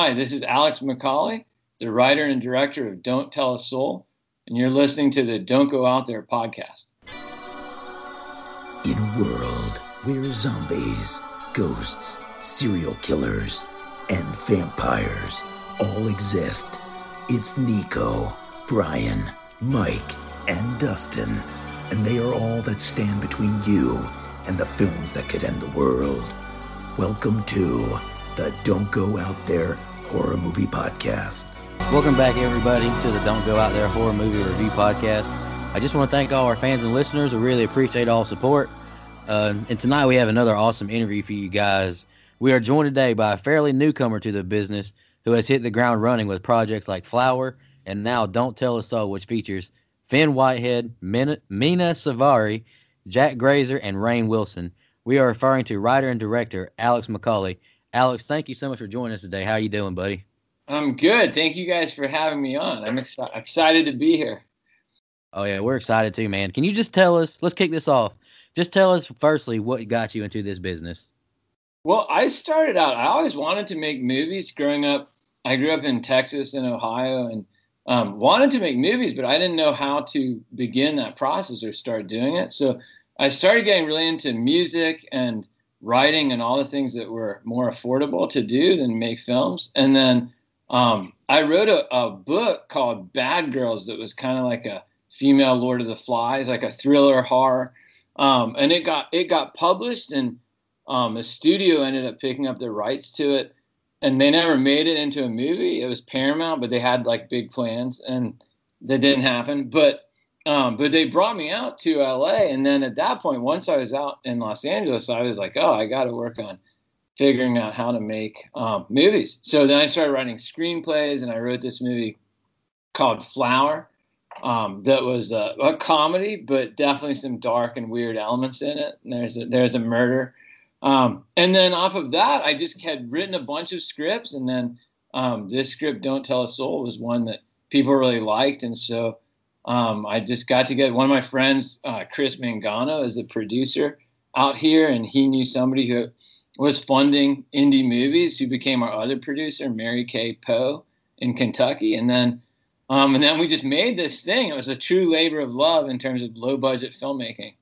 Hi, this is Alex McAulay, the writer and director of Don't Tell a Soul, and you're listening to the Don't Go Out There podcast. In a world where zombies, ghosts, serial killers, and vampires all exist, it's Nico, Brian, Mike, and Dustin, and they are all that stand between you and the films that could end the world. Welcome to the Don't Go Out There Horror Movie Podcast. Welcome back, everybody, to the Don't Go Out There Horror Movie Review Podcast. I just want to thank all our fans and listeners. We really appreciate all support. Uh, and tonight we have another awesome interview for you guys. We are joined today by a fairly newcomer to the business who has hit the ground running with projects like Flower and now Don't Tell a Soul, which features Fionn Whitehead, Mena, Suvari, Jack Grazer, and Rainn Wilson. We are referring to writer and director Alex McAulay, Alex, thank you so much for joining us today. How you doing, buddy? I'm good. Thank you guys for having me on. I'm ex- excited to be here. Oh yeah, we're excited too, man. Can you just tell us? Let's kick this off. Just tell us firstly what got you into this business. Well, I started out. I always wanted to make movies. Growing up, I grew up in Texas and Ohio, and um, wanted to make movies, but I didn't know how to begin that process or start doing it. So I started getting really into music and writing and all the things that were more affordable to do than make films. And then um, I wrote a, a, book called Bad Girls that was kind of like a female Lord of the Flies, like a thriller horror. Um, and it got it got published, and um, a studio ended up picking up the rights to it, and they never made it into a movie. It was Paramount, but they had like big plans, and that didn't happen. But um, but they brought me out to LA, and then at that point, once I was out in Los Angeles, I was like, oh, I got to work on figuring out how to make um, movies. So then I started writing screenplays, and I wrote this movie called Flower. Um, that was a, a, comedy, but definitely some dark and weird elements in it. And there's a, there's a murder, um, and then off of that, I just had written a bunch of scripts, and then um, this script, "Don't Tell a Soul," was one that people really liked, and so um, I just got together. One of my friends, uh, Chris Mangano, is the producer out here, and he knew somebody who was funding indie movies, who became our other producer, Mary Kay Poe in Kentucky, and then um, and then we just made this thing. It was a true labor of love in terms of low budget filmmaking.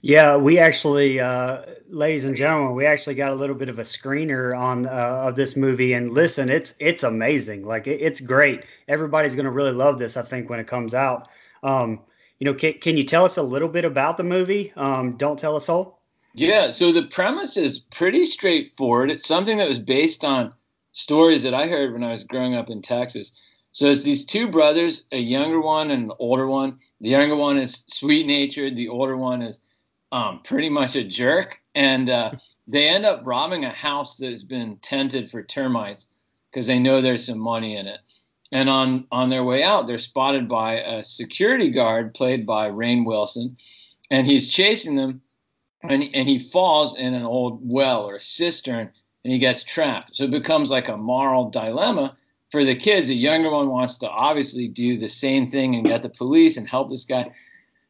Yeah, we actually, uh, ladies and gentlemen, we actually got a little bit of a screener on uh, of this movie, and listen, it's it's amazing. Like it, it's great. Everybody's gonna really love this, I think, when it comes out. Um, you know, can, can you tell us a little bit about the movie? Um, Don't Tell a Soul. Yeah, so the premise is pretty straightforward. It's something that was based on stories that I heard when I was growing up in Texas. So it's these two brothers, a younger one and an older one. The younger one is sweet natured. The older one is um, pretty much a jerk, and uh, they end up robbing a house that has been tented for termites because they know there's some money in it. And on on their way out, they're spotted by a security guard played by Rainn Wilson, and he's chasing them, and and he falls in an old well or cistern, and he gets trapped. So it becomes like a moral dilemma for the kids. The younger one wants to obviously do the same thing and get the police and help this guy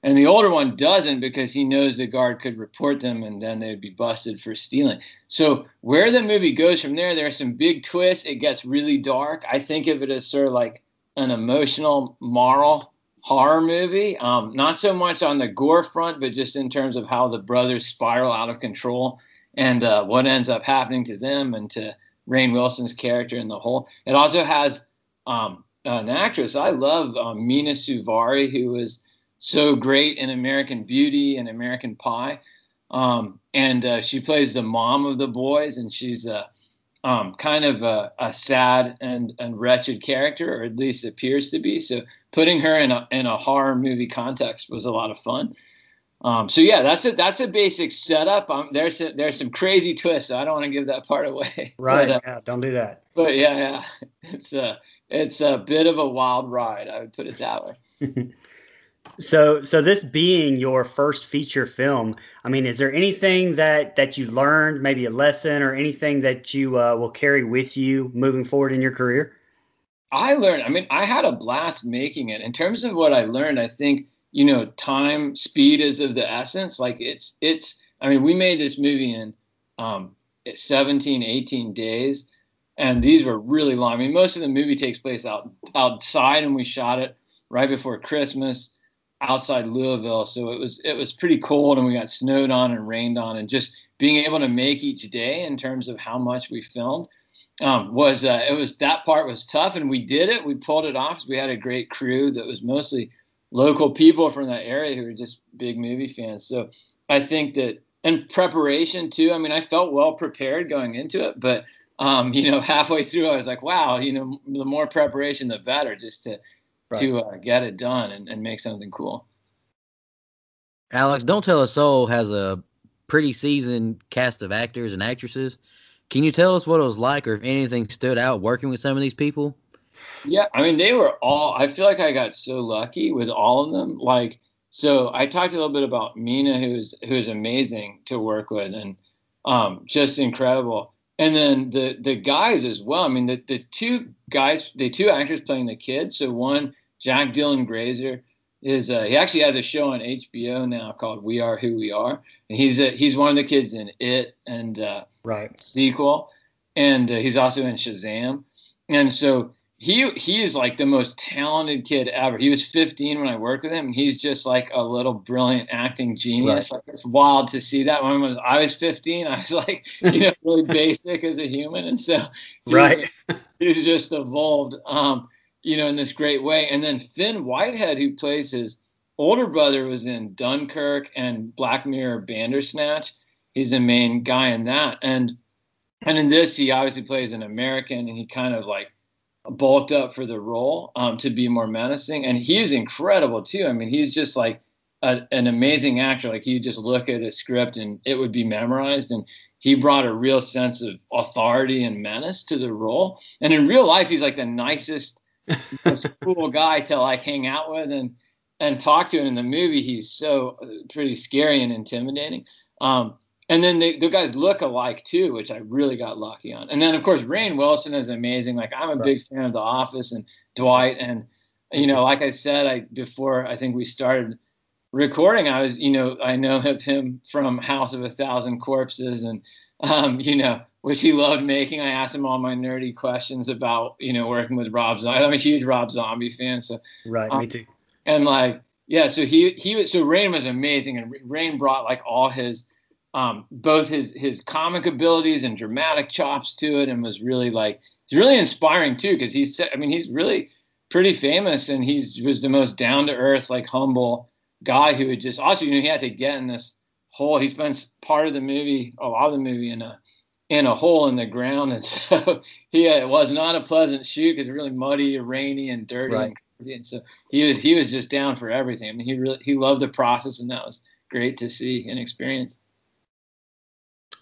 and the older one doesn't because he knows the guard could report them and then they'd be busted for stealing. So where the movie goes from there, there are some big twists. It gets really dark. I think of it as sort of like an emotional, moral horror movie. Um, not so much on the gore front, but just in terms of how the brothers spiral out of control and uh, what ends up happening to them and to Rainn Wilson's character in the whole. It also has um, an actress I love, um, Mena Suvari, who is so great in American Beauty and American Pie. Um, and uh, she plays the mom of the boys, and she's a um, kind of a, a, sad and, and wretched character, or at least appears to be. So putting her in a in a horror movie context was a lot of fun. Um, so yeah, that's a that's a basic setup. Um, there's a, there's some crazy twists. So I don't want to give that part away. Right. But, uh, yeah. Don't do that. But yeah, yeah, it's a it's a bit of a wild ride. I would put it that way. So, so this being your first feature film, I mean, is there anything that that you learned, maybe a lesson or anything that you uh, will carry with you moving forward in your career? I learned. I mean, I had a blast making it. In terms of what I learned, I think you know, time, speed is of the essence. Like it's it's. I mean, we made this movie in um, 17, 18 days. And these were really long. I mean, most of the movie takes place out outside, and we shot it right before Christmas outside Louisville. So it was it was pretty cold, and we got snowed on and rained on, and just being able to make each day in terms of how much we filmed um, was uh, it was that part was tough, and we did it. We pulled it off. We had a great crew that was mostly local people from that area who were just big movie fans. So I think that and preparation too. I mean, I felt well prepared going into it, but um, you know, halfway through, I was like, wow, you know, the more preparation, the better, just to right. to uh, get it done and, and make something cool. Alex, Don't Tell a Soul has a pretty seasoned cast of actors and actresses. Can you tell us what it was like, or if anything stood out working with some of these people? Yeah, I mean, they were all. I feel like I got so lucky with all of them. Like, so I talked a little bit about Mena, who's who's amazing to work with, and um, just incredible. And then the the guys as well. I mean, the the two guys, the two actors playing the kids. So one, Jack Dylan Grazer, is uh, he actually has a show on HBO now called We Are Who We Are, and he's a, he's one of the kids in It and uh, right sequel, and uh, he's also in Shazam, and so he he is like the most talented kid ever. He was 15 when I worked with him, and he's just like a little brilliant acting genius. Right. Like it's wild to see that. When I was I was 15, I was like you know really basic as a human, and so he right, was, he just evolved. Um, you know, in this great way. And then Fionn Whitehead, who plays his older brother, was in Dunkirk and Black Mirror Bandersnatch. He's the main guy in that. And and in this, he obviously plays an American, and he kind of like bulked up for the role um, to be more menacing. And he's incredible too. I mean, he's just like a, an amazing actor. Like you just look at a script and it would be memorized. And he brought a real sense of authority and menace to the role. And in real life, he's like the nicest most cool guy to like hang out with and and talk to. And in the movie, he's so uh, pretty scary and intimidating. Um, and then they, the guys look alike too, which I really got lucky on. And then of course Rainn Wilson is amazing. Like I'm a right. big fan of The Office and Dwight. And you know, like I said, I before I think we started recording, I was you know I know of him from House of a Thousand Corpses and um, you know which he loved making. I asked him all my nerdy questions about, you know, working with Rob Zombie. I'm a huge Rob Zombie fan, so right, um, me too. And like, yeah, so he he was so Rainn was amazing, and Rainn brought like all his, um, both his his comic abilities and dramatic chops to it, and was really like he's really inspiring too, because he's I mean he's really pretty famous, and he's was the most down to earth, like humble guy who would just also you know he had to get in this hole. He spends part of the movie, a lot of the movie in a in a hole in the ground, and so he uh, it was not a pleasant shoot because really muddy, rainy, and dirty, right. and, and so he was he was just down for everything. I mean, he really he loved the process, and that was great to see and experience.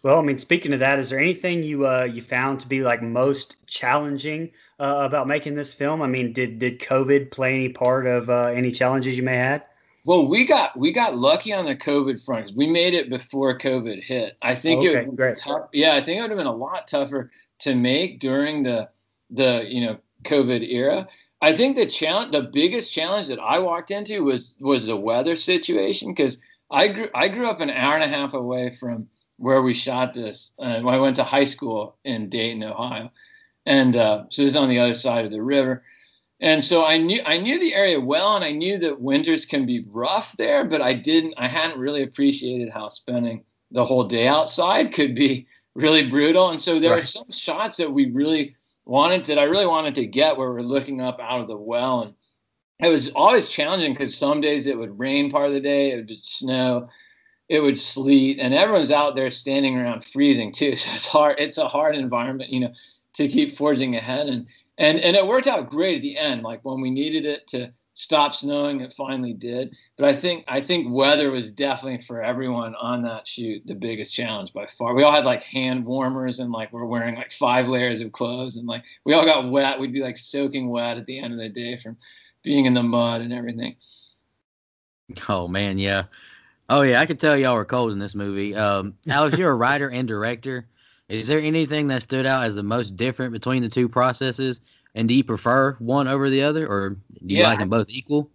Well, I mean, speaking of that, is there anything you uh, you found to be like most challenging uh, about making this film? I mean, did did COVID play any part of uh, any challenges you may have had? Well, we got we got lucky on the COVID front. We made it before COVID hit. I think okay, it would great. Tough, yeah, I think it would have been a lot tougher to make during the the you know COVID era. I think the challenge, the biggest challenge that I walked into was was the weather situation because I grew I grew up an hour and a half away from where we shot this. Uh, I went to high school in Dayton, Ohio, and uh, so this is on the other side of the river. And so I knew I knew the area well, and I knew that winters can be rough there, but I didn't I hadn't really appreciated how spending the whole day outside could be really brutal. And so there right. were some shots that we really wanted that I really wanted to get where we're looking up out of the well, and it was always challenging because some days it would rain part of the day, it would snow, it would sleet, and everyone's out there standing around freezing too. So it's hard. It's a hard environment, you know, to keep forging ahead and and and it worked out great at the end. Like when we needed it to stop snowing, it finally did. But I think I think weather was definitely for everyone on that shoot the biggest challenge by far. We all had like hand warmers and like we're wearing like five layers of clothes and like we all got wet. We'd be like soaking wet at the end of the day from being in the mud and everything. Oh man, yeah. Oh yeah, I could tell y'all were cold in this movie. Um, Alex, you're a writer and director. Is there anything that stood out as the most different between the two processes? And do you prefer one over the other, or do you yeah, like them both equal?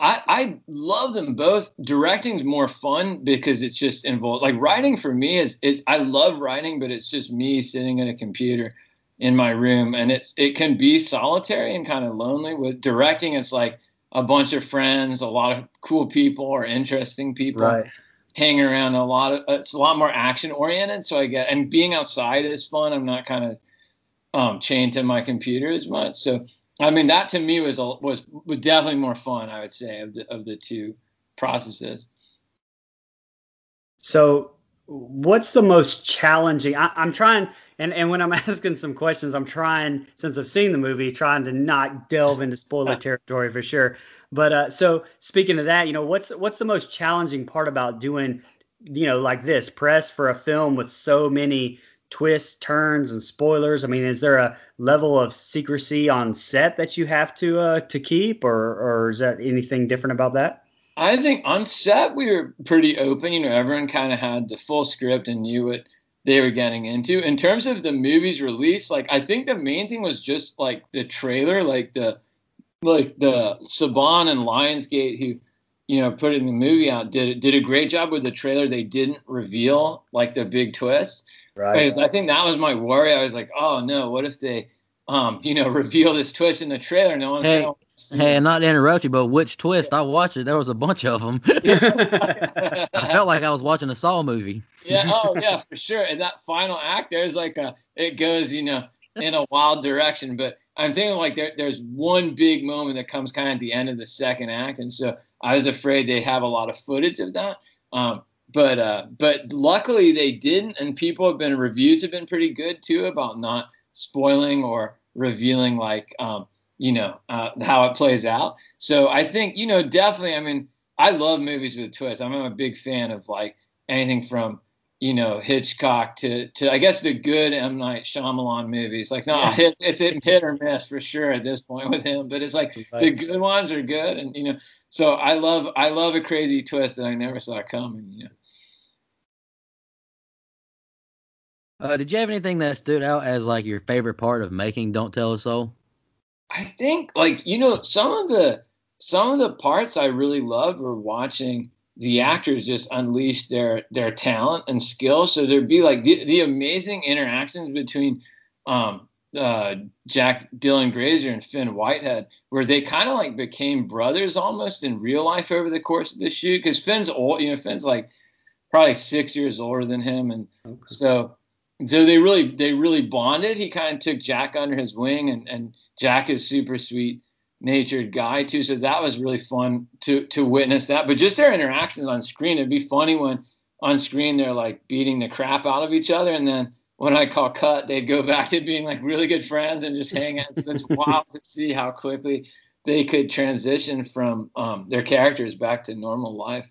I, I love them both. Directing's more fun because it's just involved. Like writing for me is is I love writing, but it's just me sitting at a computer in my room, and it's it can be solitary and kind of lonely. With directing, it's like a bunch of friends, a lot of cool people or interesting people. Right. Hanging around a lot of it's a lot more action oriented. So I get and being outside is fun. I'm not kind of um, chained to my computer as much. So I mean, that to me was was was definitely more fun. I would say of the of the two processes. So, what's the most challenging? I, I'm trying, and and when I'm asking some questions, I'm trying since I've seen the movie, trying to not delve into spoiler territory for sure. But uh, so speaking of that, you know, what's what's the most challenging part about doing, you know, like this press for a film with so many twists, turns, and spoilers? I mean, is there a level of secrecy on set that you have to uh, to keep, or or is that anything different about that? I think on set we were pretty open. You know, everyone kind of had the full script and knew what they were getting into. In terms of the movie's release, like I think the main thing was just like the trailer, like the like the Saban and Lionsgate who you know put in the movie out did did a great job with the trailer. They didn't reveal like the big twist. Right. Because I think that was my worry. I was like, oh no, what if they, um, you know, reveal this twist in the trailer? No one's hey, gonna. Hey, not to interrupt you, but which twist? I watched it. There was a bunch of them. I felt like I was watching a Saw movie. yeah. Oh, yeah, for sure. And that final act, there's like a, it goes, you know, in a wild direction. But I'm thinking like there, there's one big moment that comes kind of at the end of the second act, and so I was afraid they have a lot of footage of that. Um, but uh, but luckily they didn't, and people have been reviews have been pretty good too about not spoiling or revealing like um, you know uh, how it plays out. So I think you know definitely. I mean, I love movies with twists. I'm a big fan of like anything from you know Hitchcock to to I guess the good M Night Shyamalan movies. Like no, yeah. hit, it's hit, hit or miss for sure at this point with him. But it's like right. the good ones are good, and you know. So I love I love a crazy twist that I never saw coming. You know. Uh, did you have anything that stood out as like your favorite part of making Don't Tell a Soul? I think like you know some of the some of the parts I really loved were watching the actors just unleash their their talent and skill. So there'd be like the, the amazing interactions between um, uh, Jack Dylan Grazer and Fionn Whitehead, where they kind of like became brothers almost in real life over the course of the shoot. Because Fionn's old, you know, Fionn's like probably six years older than him, and okay. so so they really they really bonded. He kind of took Jack under his wing, and and Jack is super sweet natured guy too. So that was really fun to to witness that. But just their interactions on screen, it'd be funny when on screen they're like beating the crap out of each other, and then when I call cut, they'd go back to being like really good friends and just hang out. So it's wild to see how quickly they could transition from um, their characters back to normal life.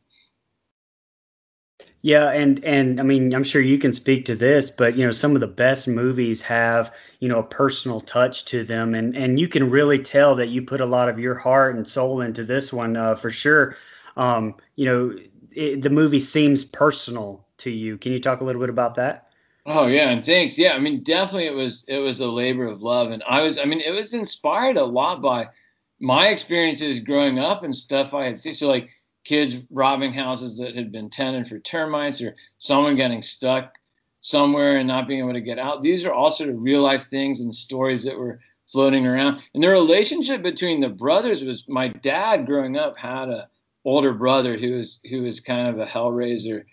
Yeah, and and I mean, I'm sure you can speak to this, but you know, some of the best movies have you know a personal touch to them, and and you can really tell that you put a lot of your heart and soul into this one uh, for sure. Um, you know, it, the movie seems personal to you. Can you talk a little bit about that? Oh yeah, and thanks. Yeah, I mean, definitely it was it was a labor of love, and I was, I mean, it was inspired a lot by my experiences growing up and stuff I had seen. So like kids robbing houses that had been tenanted for termites or someone getting stuck somewhere and not being able to get out. These are all sort of real life things and stories that were floating around. And the relationship between the brothers was my dad growing up had a older brother who was who was kind of a hellraiser.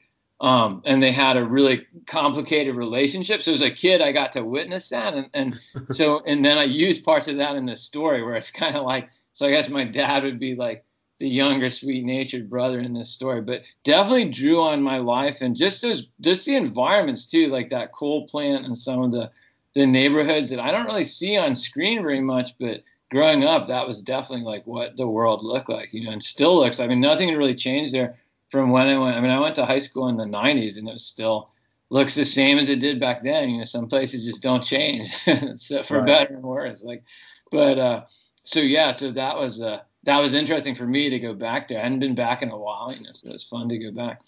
Um, and they had a really complicated relationship. So as a kid, I got to witness that, and, and so and then I used parts of that in the story where it's kind of like so. I guess my dad would be like the younger, sweet-natured brother in this story, but definitely drew on my life and just those, just the environments too, like that coal plant and some of the the neighborhoods that I don't really see on screen very much, but growing up, that was definitely like what the world looked like, you know, and still looks. I mean, nothing really changed there from when I went. I mean, I went to high school in the '90s, and it still looks the same as it did back then. You know, some places just don't change, for right. better and worse. Like, but uh, so yeah, so that was uh that was interesting for me to go back there. I hadn't been back in a while, you know, so it was fun to go back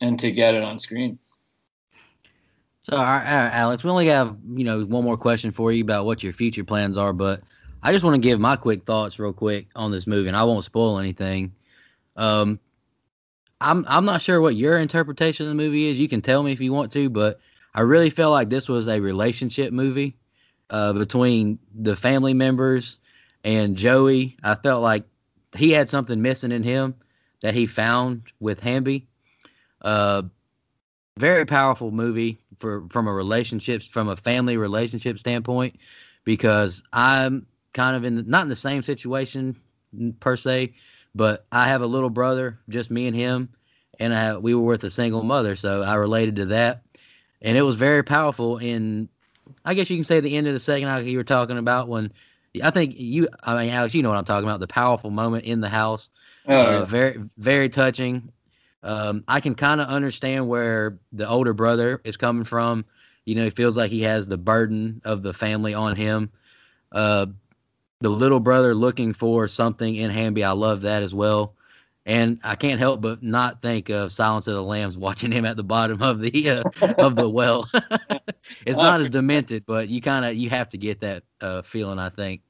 and to get it on screen. So, all right, Alex, we only have you know one more question for you about what your future plans are, but I just want to give my quick thoughts real quick on this movie, and I won't spoil anything. Um, I'm I'm not sure what your interpretation of the movie is. You can tell me if you want to, but I really felt like this was a relationship movie uh, between the family members and Joey. I felt like he had something missing in him that he found with Hamby. Uh, very powerful movie for from a relationships from a family relationship standpoint because I'm kind of in not in the same situation per se, but I have a little brother, just me and him, and I, we were with a single mother, so I related to that, and it was very powerful. In I guess you can say the end of the second act you were talking about when I think you, I mean Alex, you know what I'm talking about, the powerful moment in the house, Oh, uh, yeah. very very touching. Um, I can kind of understand where the older brother is coming from. You know, he feels like he has the burden of the family on him. Uh, the little brother looking for something in Hamby, I love that as well. And I can't help but not think of Silence of the Lambs watching him at the bottom of the uh, of the well. it's not as demented, but you kind of you have to get that uh, feeling, I think.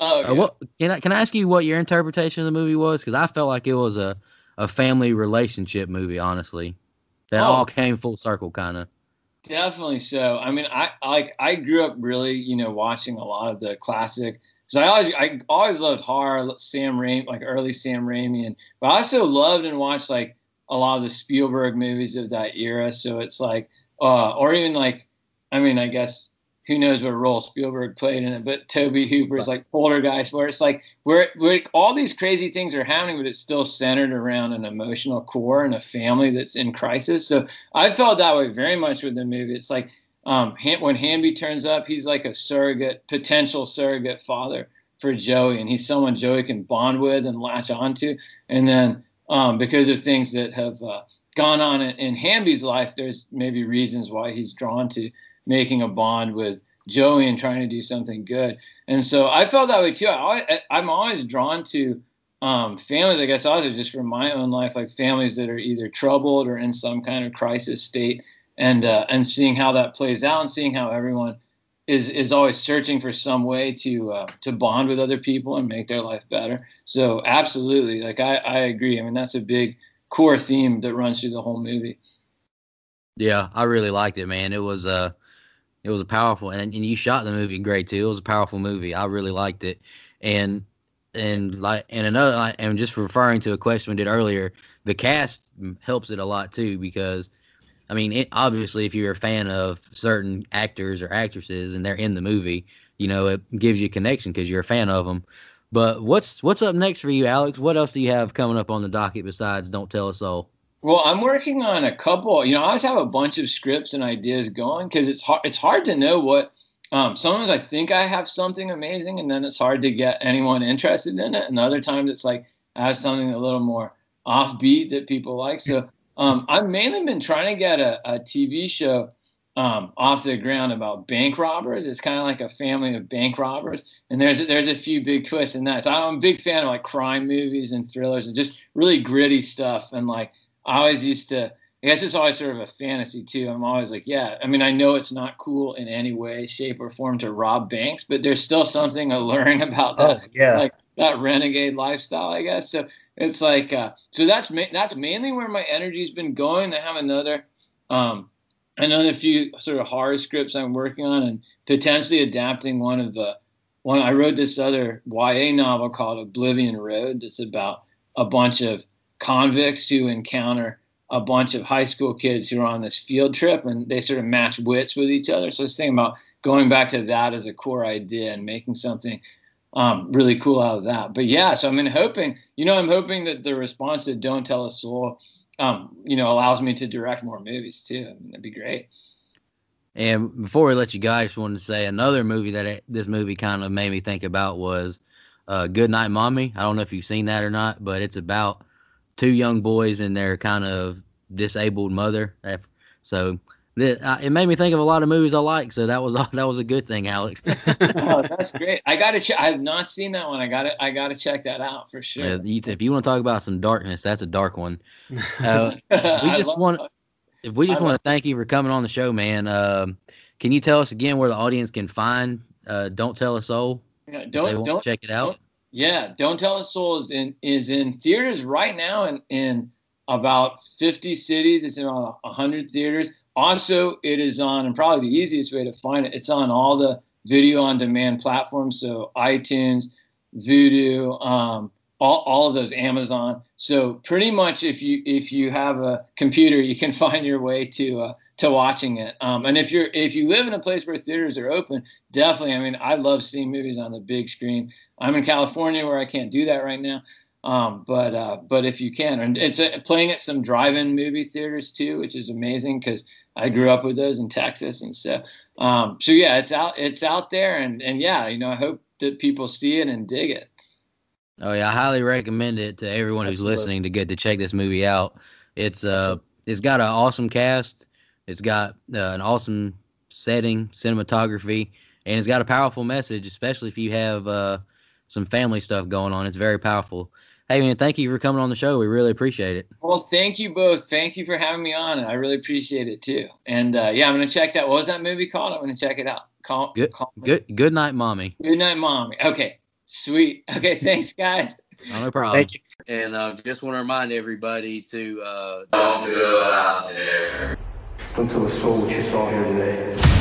Oh, Uh, what can I can I ask you what your interpretation of the movie was? Because I felt like it was a a family relationship movie, honestly. That Oh. all came full circle, kind of. Definitely so. I mean, I like I grew up really, you know, watching a lot of the classic. So I always I always loved horror, Sam Raimi, like early Sam Raimi, and but I also loved and watched like a lot of the Spielberg movies of that era. So it's like, uh, or even like, I mean, I guess who knows what role Spielberg played in it, but Tobe Hooper's like Poltergeist, where it's like where where all these crazy things are happening, but it's still centered around an emotional core and a family that's in crisis. So I felt that way very much with the movie. It's like um, when Hamby turns up, he's like a surrogate, potential surrogate father for Joey, and he's someone Joey can bond with and latch onto. And then um, because of things that have uh, gone on in, in Hamby's life, there's maybe reasons why he's drawn to making a bond with Joey and trying to do something good. And so I felt that way too. I, I'm always drawn to um, families, I guess, also just from my own life, like families that are either troubled or in some kind of crisis state, and uh, and seeing how that plays out, and seeing how everyone is is always searching for some way to uh, to bond with other people and make their life better. So absolutely, like I, I agree. I mean, that's a big core theme that runs through the whole movie. Yeah, I really liked it, man. It was uh it was a powerful and, and you shot the movie great too. It was a powerful movie. I really liked it. And and like and another and just referring to a question we did earlier, the cast helps it a lot too because I mean, it, obviously if you're a fan of certain actors or actresses and they're in the movie, you know, it gives you a connection because you're a fan of them. But what's what's up next for you, Alex? What else do you have coming up on the docket besides Don't Tell a Soul? Well, I'm working on a couple. You know, I always have a bunch of scripts and ideas going because it's hard. It's hard to know what. Um, sometimes I think I have something amazing, and then it's hard to get anyone interested in it. And other times it's like I have something a little more offbeat that people like. So um, I've mainly been trying to get a, a TV show um, off the ground about bank robbers. It's kind of like a family of bank robbers, and there's there's a few big twists in that. So I'm a big fan of like crime movies and thrillers and just really gritty stuff. And like I always used to. I guess it's always sort of a fantasy too. I'm always like, yeah. I mean, I know it's not cool in any way, shape, or form to rob banks, but there's still something alluring about that Oh, yeah. like that renegade lifestyle, I guess. So it's like, uh, so that's ma- that's mainly where my energy's been going. I have another, um, another few sort of horror scripts I'm working on, and potentially adapting one of the one. I wrote this other YA novel called Oblivion Road. That's about a bunch of convicts who encounter a bunch of high school kids who are on this field trip, and they sort of match wits with each other. So it's thinking about going back to that as a core idea and making something um, really cool out of that. But yeah, so I'm in hoping, you know, I'm hoping that the response to Don't Tell a Soul, um, you know, allows me to direct more movies too. I mean, that'd be great. And before we let you I just wanted to say another movie that it, this movie kind of made me think about was uh, Good Night Mommy. I don't know if you've seen that or not, but it's about two young boys and their kind of disabled mother. So uh, it made me think of a lot of movies I like. So that was that was a good thing, Alex. oh, that's great. I gotta check. I have not seen that one. I gotta, I gotta check that out for sure. Yeah, you- if you want to talk about some darkness, that's a dark one. Uh, I just want- if we just want to thank you for coming on the show, man. Um, can you tell us again where the audience can find uh, Don't Tell a Soul? Yeah, don't don't check it out. Yeah, Don't Tell a Soul is in is in theaters right now in in about 50 cities. It's in around 100 theaters. Also, it is on, and probably the easiest way to find it, it's on all the video on demand platforms. So iTunes, Vudu, um, all, all of those, Amazon. So pretty much, if you if you have a computer, you can find your way to uh, to watching it. Um, and if you're if you live in a place where theaters are open, definitely. I mean, I love seeing movies on the big screen. I'm in California where I can't do that right now. Um, but uh, but if you can, and it's uh, playing at some drive-in movie theaters too, which is amazing because I grew up with those in Texas, and so um, so yeah, it's out it's out there, and and yeah, you know, I hope that people see it and dig it. Oh yeah, I highly recommend it to everyone who's Absolutely. listening to get to check this movie out. It's uh it's got an awesome cast, it's got uh, an awesome setting, cinematography, and it's got a powerful message, especially if you have uh some family stuff going on. It's very powerful. Hey man, thank you for coming on the show. We really appreciate it. Well, thank you both. Thank you for having me on, and I really appreciate it too. And uh, yeah, I'm gonna check that. What was that movie called? I'm gonna check it out. Call, good, call good, good night, mommy. Good night, mommy. Okay, sweet. Okay, thanks, guys. Oh, no problem. Thank you. And uh, just want to remind everybody to uh, don't go out there. Don't tell a soul what you saw here today.